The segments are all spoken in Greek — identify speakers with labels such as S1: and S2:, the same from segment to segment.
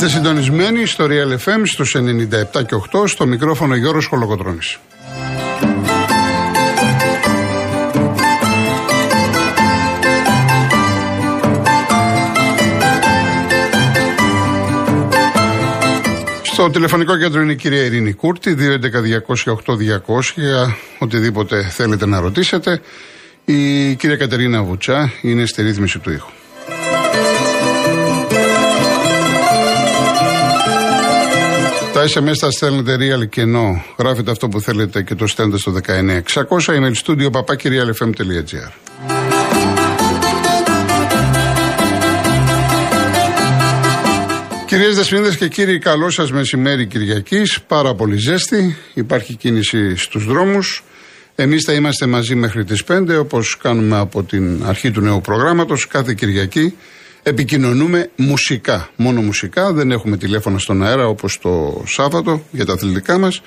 S1: Είστε συντονισμένοι στο Real FM στους 97 και 8 στο μικρόφωνο Γιώργος Χολοκοτρώνης. Στο τηλεφωνικό κέντρο είναι η κυρία Ειρήνη Κούρτη, 211-208-200 οτιδήποτε θέλετε να ρωτήσετε. Η κυρία Κατερίνα Βουτσά είναι στη ρύθμιση του ήχου. SMS τα στέλνετε real και ενώ γράφετε αυτό που θέλετε και το στέλνετε στο 19600 email studio papakirialfm.gr Κυρίες Δεσποινίδες και κύριοι, καλό σας μεσημέρι Κυριακής, πάρα πολύ ζέστη, υπάρχει κίνηση στους δρόμους. Εμείς θα είμαστε μαζί μέχρι τις 5, όπως κάνουμε από την αρχή του νέου προγράμματος, κάθε Κυριακή επικοινωνούμε μουσικά. Μόνο μουσικά, δεν έχουμε τηλέφωνα στον αέρα όπως το Σάββατο για τα αθλητικά μας.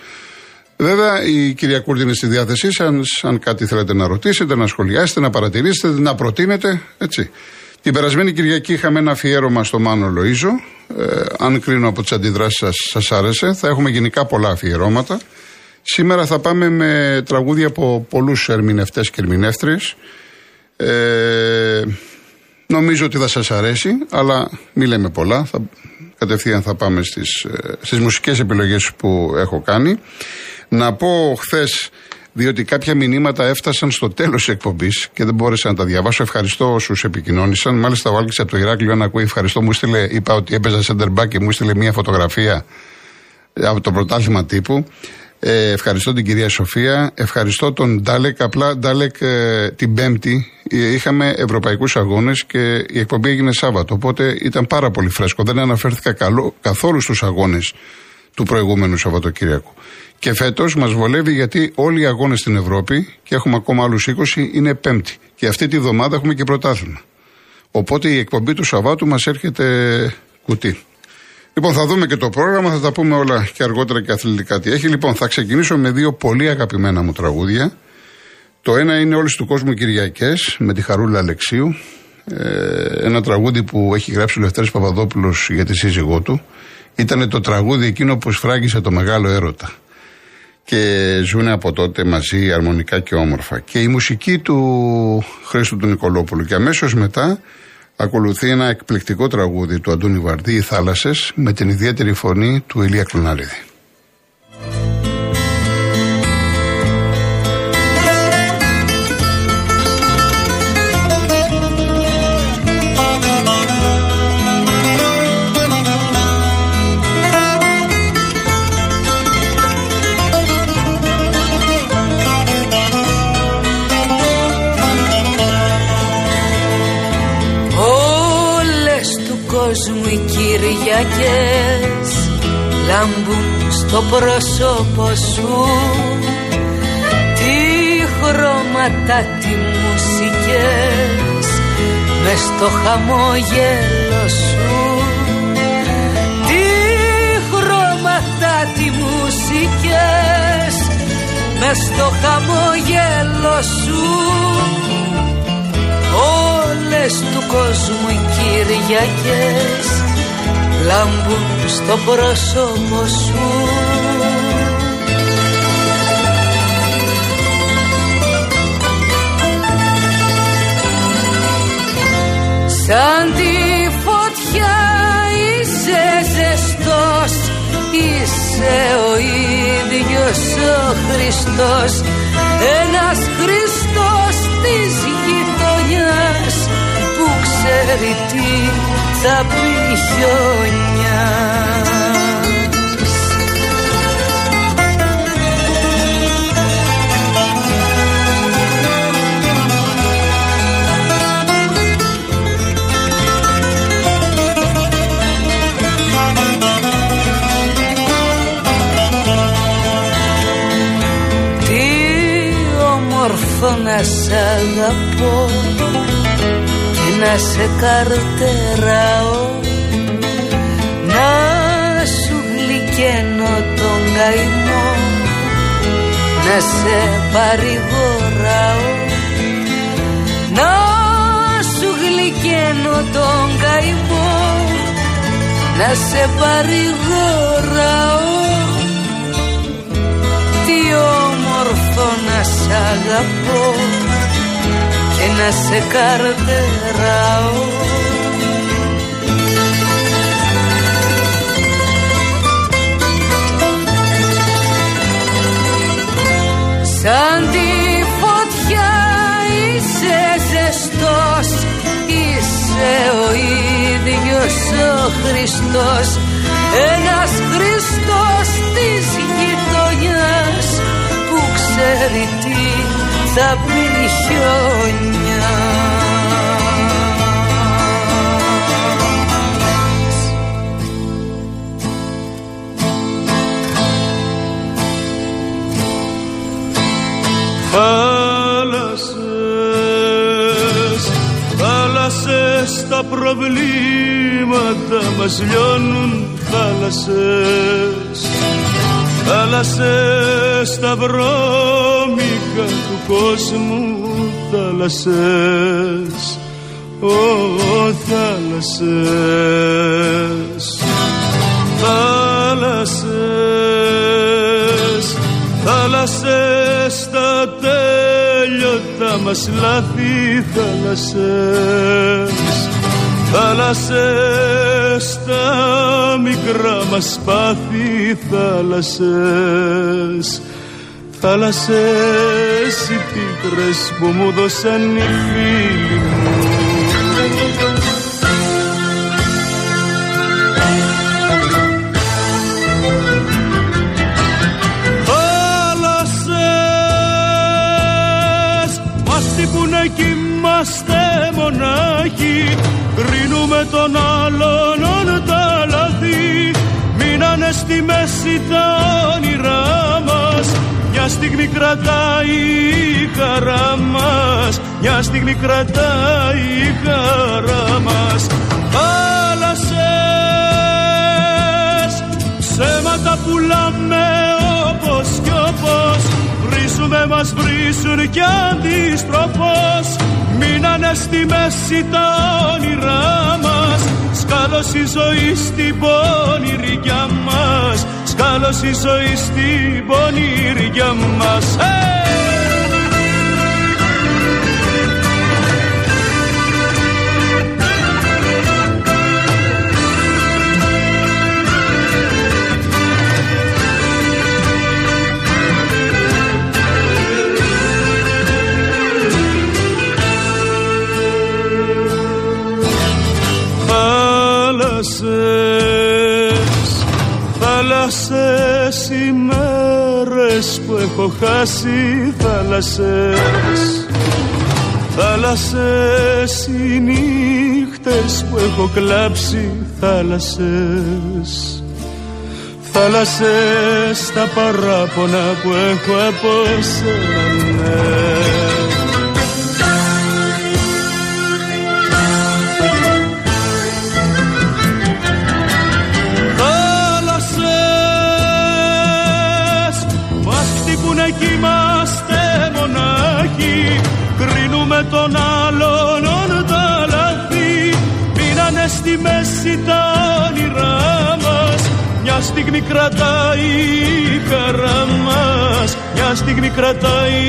S1: Βέβαια, η κυρία Κούρτη είναι στη διάθεσή σας. Αν κάτι θέλετε να ρωτήσετε, να σχολιάσετε, να παρατηρήσετε, να προτείνετε. Έτσι. Την περασμένη Κυριακή είχαμε ένα αφιέρωμα στο Μάνο Λοίζο. Ε, αν κρίνω από τις αντιδράσεις σας, σας άρεσε. Θα έχουμε γενικά πολλά αφιερώματα. Σήμερα θα πάμε με τραγούδια από πολλούς ερμηνευτές και ερμηνεύτριες. Ε, νομίζω ότι θα σας αρέσει, αλλά μην λέμε πολλά. Θα, κατευθείαν θα πάμε στις στις ε, μουσικές επιλογές που έχω κάνει. Να πω χθες διότι κάποια μηνύματα έφτασαν στο τέλος της εκπομπής και δεν μπόρεσα να τα διαβάσω. Ευχαριστώ όσους επικοινώνησαν. Μάλιστα, ο Άλκης από το Ηράκλειο, να ακούει ευχαριστώ, μου στείλε, είπα ότι έπαιζα center back και μου στείλε μια φωτογραφία από το πρωτάθλημα τύπου. Ε, ευχαριστώ την κυρία Σοφία. Ευχαριστώ τον Ντάλεκ. Απλά Ντάλεκ ε, την Πέμπτη ε, είχαμε ευρωπαϊκούς αγώνες και η εκπομπή έγινε Σάββατο. Οπότε ήταν πάρα πολύ φρέσκο. Δεν αναφέρθηκα καλό, καθόλου στους αγώνες του προηγούμενου Σαββατοκύριακου. Και φέτος μας βολεύει γιατί όλοι οι αγώνες στην Ευρώπη, και έχουμε ακόμα άλλους 20, είναι Πέμπτη. Και αυτή τη βδομάδα έχουμε και πρωτάθλημα. Οπότε η εκπομπή του Σαββάτου μας έρχεται κουτί. Λοιπόν, θα δούμε και το πρόγραμμα, θα τα πούμε όλα και αργότερα και αθλητικά τι έχει. Λοιπόν, θα ξεκινήσω με δύο πολύ αγαπημένα μου τραγούδια. Το ένα είναι Όλες του κόσμου Κυριακές με τη Χαρούλα Αλεξίου. Ε, ένα τραγούδι που έχει γράψει ο Λευτέρης Παπαδόπουλος για τη σύζυγό του. Ήταν το τραγούδι εκείνο που σφράγισε το μεγάλο έρωτα και ζουν από τότε μαζί αρμονικά και όμορφα. Και η μουσική του Χρήστου του Νικολόπουλου. Και αμέσως μετά ακολουθεί ένα εκπληκτικό τραγούδι του Αντώνη Βαρδί, «Οι θάλασσες», με την ιδιαίτερη φωνή του Ηλία Κλουναρίδη.
S2: Λάμπουν στο πρόσωπο σου. Τι χρώματα, τι μουσικές μες στο χαμόγελο σου. Τι χρώματα, τι μουσικές μες στο χαμόγελο σου. Όλες του κόσμου οι Κυριακές λάμπουν στο πρόσωπο σου. Σαν τη φωτιά είσαι ζεστός Είσαι ο ίδιος ο Χριστός. Ένας Χριστός της γειτονιάς Που ξέρει τι θα πει χιονιάς Τι όμορφο να σ' αγαπώ να σε καρτεράω να σου γλυκένω τον καημό να σε παρηγοράω να σου γλυκένω τον καημό
S3: να σε παρηγοράω. Τι όμορφο να σ' αγαπώ και να σε καρτεράω. Σαν τη φωτιά είσαι ζεστός Είσαι ο ίδιος ο Χριστός. Ένας Χριστός της γειτονιάς Που ξέρει τι θα πει χιόνια
S4: τα προβλήματα μας λιώνουν θάλασσες. Θάλασσες τα βρώμικα του κόσμου θάλασσες Ω θάλασσες Θάλασσες Θάλασσες τα τέλειωτα μας λάθη θάλασσες Θάλασσες τα μικρά μας πάθη θάλασσες Θάλασσες οι πίκρες που μου δώσαν οι φίλοι μου. Θάλασσες μας τύπουνε κι είμαστε μονάχοι. Κρίνουμε τον άλλον τα λαθή Μείνανε στη μέση τα όνειρά μας Μια στιγμή κρατάει η χαρά μας. Μια στιγμή κρατάει η χαρά μας. Θάλασσες Ψέματα πουλάμε όπως κι όπως. Βρίζουμε μας βρίζουν κι αντιστροφώς. Μείνανε στη μέση τα όνειρά μας. Σκάλωσε η ζωή στην πονηριά μας Σκάλωσε η ζωή στην πονηριά μας hey! Που έχω χάσει θάλασσες θάλασσες οι νύχτες που έχω κλάψει θάλασσες θάλασσες τα παράπονα που έχω από σένα ναι. Τον άλλον τα λαθή μείνανε στη μέση τα όνειρά μας. Μια στιγμή κρατάει η χαρά μας. Μια στιγμή κρατάει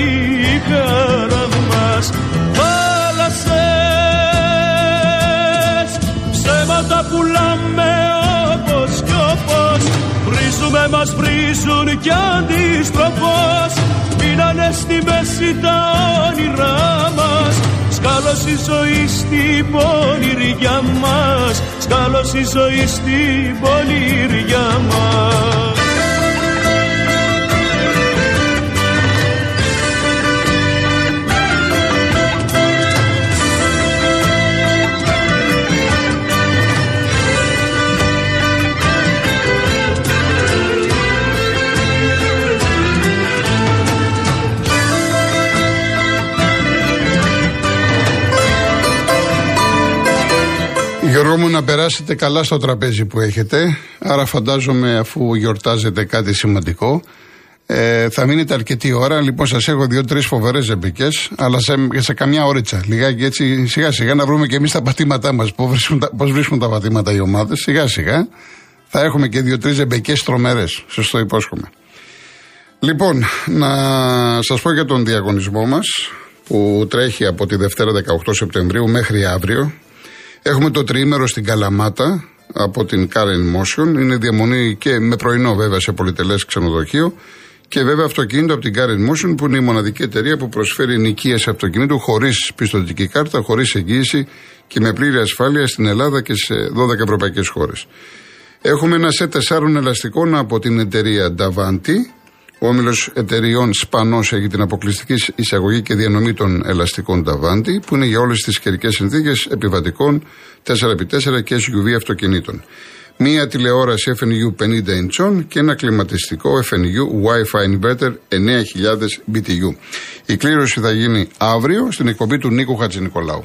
S4: η χαρά μας. Θάλασσες ψέματα πουλάμε όπως κι όπως. Βρίζουμε μας βρίζουν κι αντιστροφώς μείνανε στη μέση τα όνειρά μας. Σκάλωσε η ζωή στην πονηριά μας. Σκάλωσε η ζωή στην πονηριά μας
S1: Γιώργο μου να περάσετε καλά στο τραπέζι που έχετε Άρα φαντάζομαι αφού γιορτάζετε κάτι σημαντικό Ε, θα μείνετε αρκετή ώρα. Λοιπόν, σας έχω δύο-τρεις φοβερές ζεμπικές, αλλά σε, σε καμιά ώριτσα. Λιγάκι έτσι, σιγά-σιγά να βρούμε και εμείς τα πατήματά μας. Πώς βρίσκουν, βρίσκουν τα πατήματα οι ομάδες. Σιγά-σιγά θα έχουμε και δύο-τρεις ζεμπικές τρομερές. Σας το υπόσχομαι. Λοιπόν, να σας πω για τον διαγωνισμό μας που τρέχει από τη Δευτέρα 18 Σεπτεμβρίου μέχρι αύριο. Έχουμε το τριήμερο στην Καλαμάτα από την Karen Motion. Είναι διαμονή και με πρωινό βέβαια σε πολυτελές ξενοδοχείο. Και βέβαια αυτοκίνητο από την Karen Motion που είναι η μοναδική εταιρεία που προσφέρει νοικίαση αυτοκινήτου χωρίς πιστοτική κάρτα, χωρίς εγγύηση και με πλήρη ασφάλεια στην Ελλάδα και σε 12 ευρωπαϊκές χώρες. Έχουμε ένα σετ 4 ελαστικών από την εταιρεία Davanti. Ο όμιλος εταιριών Σπανός έχει την αποκλειστική εισαγωγή και διανομή των ελαστικών Davanti, που είναι για όλες τις καιρικές συνθήκες επιβατικών 4x4 και SUV αυτοκινήτων μία τηλεόραση FNU 50 inch και ένα κλιματιστικό FNU Wi-Fi inverter 9000 BTU. Η κλήρωση θα γίνει αύριο στην εκπομπή του Νίκου Χατζηνικολάου.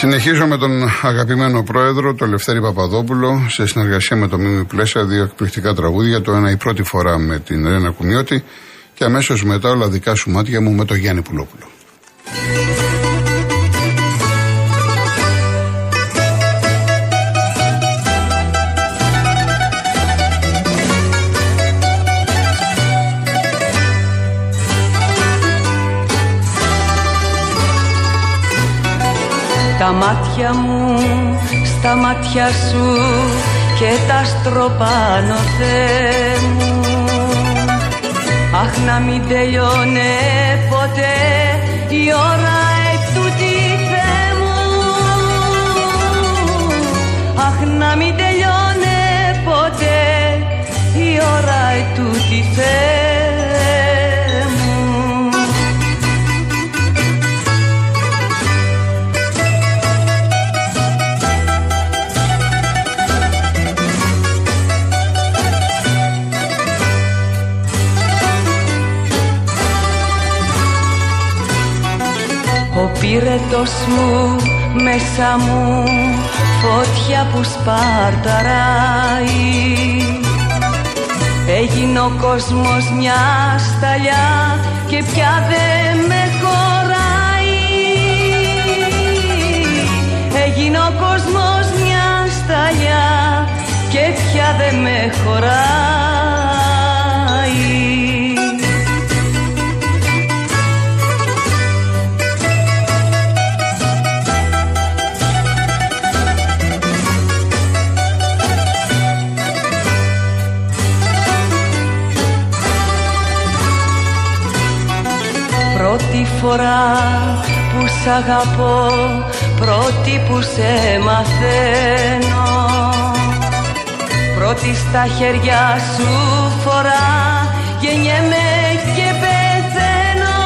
S1: Συνεχίζω με τον αγαπημένο πρόεδρο, τον Λευτέρη Παπαδόπουλο, σε συνεργασία με το Μίμη Πλέσσα, δύο εκπληκτικά τραγούδια. Το ένα η πρώτη φορά με την Ρένα Κουμιώτη και αμέσως μετά όλα δικά σου μάτια μου με τον Γιάννη Πουλόπουλο.
S3: Μάτια μου στα μάτια σου και τα στροπάνω Θεέ μου. Αχ να μην τελειώνε ποτέ η ώρα ετούτη Θεέ μου. Αχ να μην τελειώνε πύρετος μου μέσα μου φωτιά που σπαρταράει. Έγινε ο κόσμος μια σταλιά και πια δεν με χωράει. Έγινε ο κόσμος μια σταλιά και πια δεν με χωράει φορά που σ' αγαπώ Πρώτη που σε μαθαίνω. Πρώτη στα χέρια σου φορά Γεννιέμαι και πεθαίνω.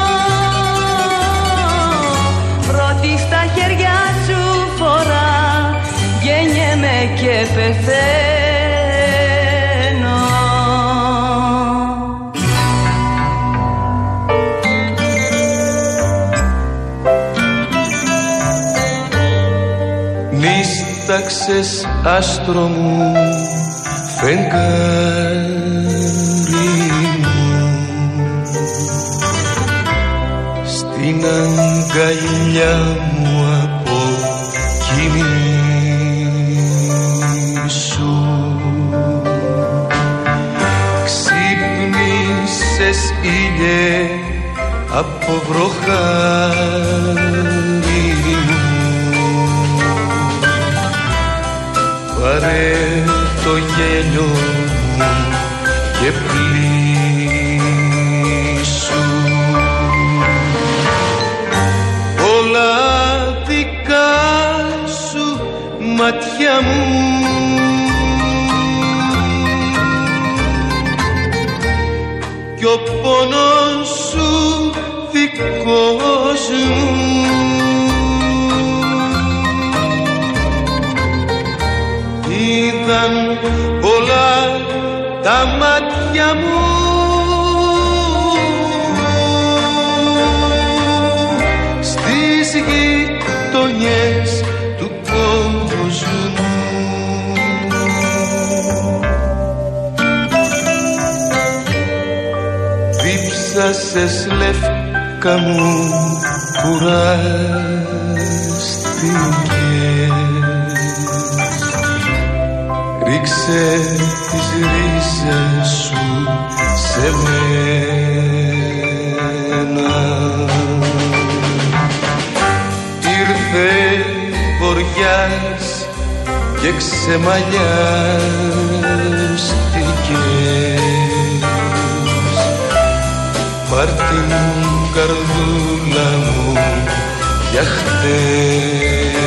S3: Πρώτη στα χέρια σου φορά Γεννιέμαι και πεθαίνω
S5: Νίσταξες άστρο μου φεγγάρι μου. Στην αγκαλιά μου από σου. Ξύπνησες ήλιε από βροχάρι Πάρε το γέλιο μου και πλήσου Όλα δικά σου μάτια μου. Κι κι ο πόνος σου δικός μου Είδαν πολλά τα μάτια μου. Στις γειτονιές του κόσμου Δίψασες λεύκα μου κουράστηκες Ρίξε τις ρίζες σου σε μένα. Ήρθε βοριάς και ξεμαλιάστηκες Πάρ' την καρδούλα μου για χτένα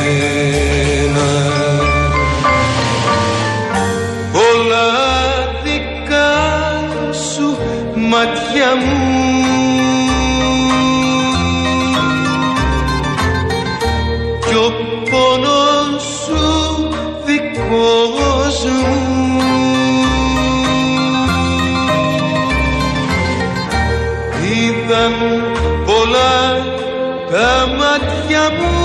S5: μάτια μου. Κι ο πόνος σου δικός μου. Είδαν πολλά τα μάτια μου.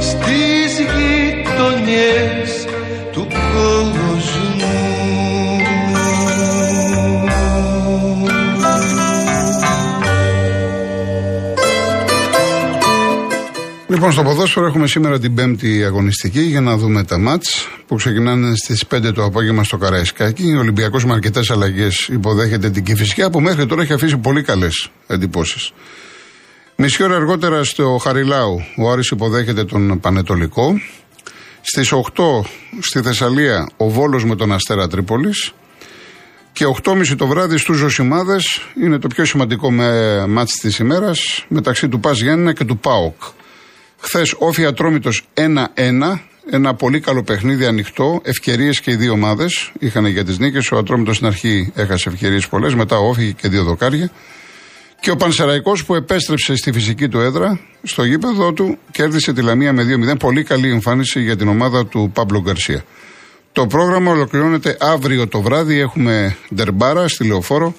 S5: Στις γειτονιές
S1: Λοιπόν, στο ποδόσφαιρο έχουμε σήμερα την πέμπτη αγωνιστική για να δούμε τα μάτς που ξεκινάνε στις 5 το απόγευμα στο Καραϊσκάκι. Ο Ολυμπιακός με αρκετές αλλαγές υποδέχεται την Κηφισιά που μέχρι τώρα έχει αφήσει πολύ καλές εντυπώσεις. Μισή ώρα αργότερα στο Χαριλάου ο Άρης υποδέχεται τον Πανετολικό. Στις 8 στη Θεσσαλία ο Βόλος με τον Αστέρα Τρίπολης. Και 8.30 το βράδυ στους Ζωσιμάδες είναι το πιο σημαντικό με μάτς της ημέρας μεταξύ του Πας Γιάννηνα και του ΠΑΟΚ. Χθες όφη Ατρόμητος 1-1. Ένα πολύ καλό παιχνίδι ανοιχτό. Ευκαιρίες και οι δύο ομάδες είχαν για τις νίκες. Ο Ατρόμητος στην αρχή έχασε ευκαιρίες πολλές. Μετά όφη και δύο δοκάρια. Και ο Πανσεραϊκός που επέστρεψε στη φυσική του έδρα, στο γήπεδο του, κέρδισε τη Λαμία με 2-0. Πολύ καλή εμφάνιση για την ομάδα του Πάμπλο Γκαρσία. Το πρόγραμμα ολοκληρώνεται αύριο το βράδυ. Έχουμε ντερμπάρα στη Λεωφόρο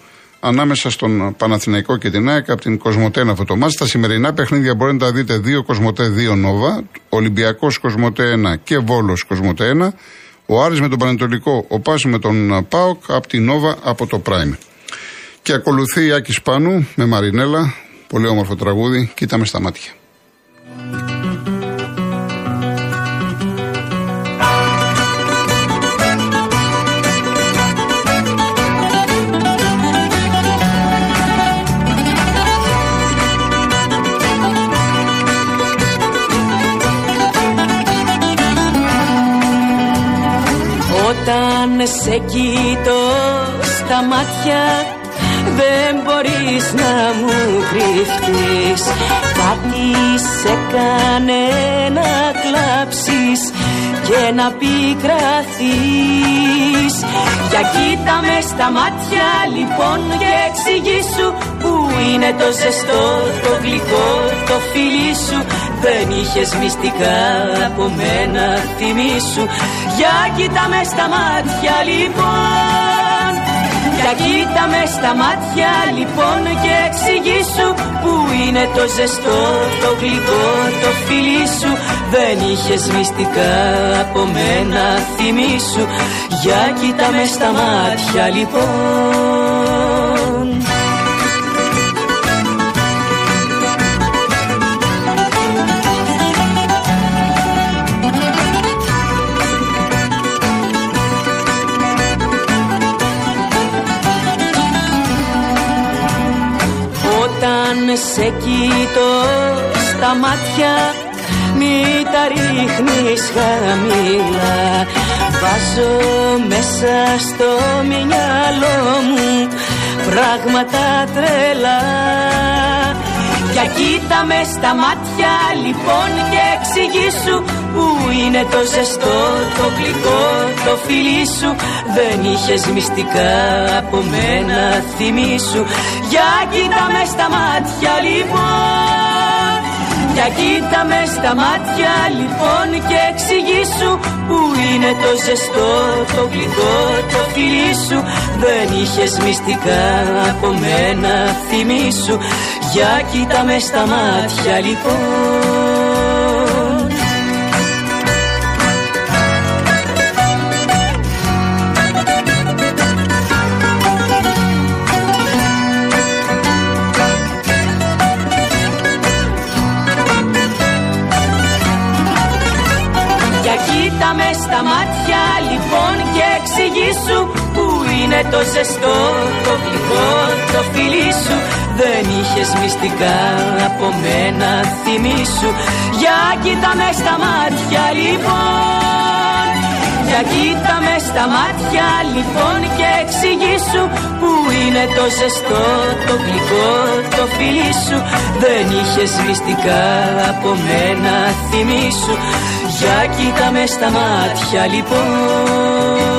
S1: ανάμεσα στον Παναθηναϊκό και την ΑΕΚ από την Κοσμοτέ αυτό το μάτς. Τα σημερινά παιχνίδια μπορείτε να τα δείτε 2 Κοσμοτέ 2 Νόβα, Ολυμπιακός Κοσμοτέ 1 και Βόλος Κοσμοτέ 1, ο Άρης με τον Πανετολικό, ο Πας με τον ΠΑΟΚ από την Νόβα από το Prime. Και ακολουθεί η Άκης Πάνου με Μαρινέλα, πολύ όμορφο τραγούδι, κοίταμε στα μάτια.
S3: Σε κοιτώ στα μάτια δεν μπορείς να μου κρυφτείς. Κάτι σε κάνε να κλάψεις και να πικραθείς. Για κοίτα με στα μάτια λοιπόν και εξηγήσου Που είναι το ζεστό, το γλυκό, το φιλί σου. Δεν είχες μυστικά από μένα θυμήσου. Για κοίτα με στα μάτια λοιπόν για κοίτα μες στα μάτια λοιπόν και εξηγήσου Που είναι το ζεστό, το γλυκό, το φιλί σου. Δεν είχες μυστικά από μένα θυμήσου. Για κοίτα μες στα μάτια λοιπόν Όταν σε κοιτώ στα μάτια μη τα ρίχνεις χαμηλά. Βάζω μέσα στο μυαλό μου πράγματα τρελά Για κοίτα με στα μάτια λοιπόν και εξηγήσου Που είναι το ζεστό, το γλυκό, το φιλί σου. Δεν είχες μυστικά από μένα θυμίσου Για κοίτα με στα μάτια λοιπόν. Για κοίτα με στα μάτια λοιπόν και εξηγήσου Που είναι το ζεστό, το γλυκό, το φιλί σου. Δεν είχες μυστικά από μένα θυμίσου Για κοίτα με στα μάτια λοιπόν. Στα μάτια λοιπόν και εξηγήσου Που είναι το ζεστό, το γλυκό, το φιλί σου Δεν είχες μυστικά από μένα θυμίσου Για κοίτα με στα μάτια λοιπόν. Για κοίτα με στα μάτια λοιπόν και εξηγήσου Που είναι το ζεστό, το γλυκό, το φιλί σου. Δεν είχες μυστικά από μένα θυμίσου για κοίτα με στα μάτια λοιπόν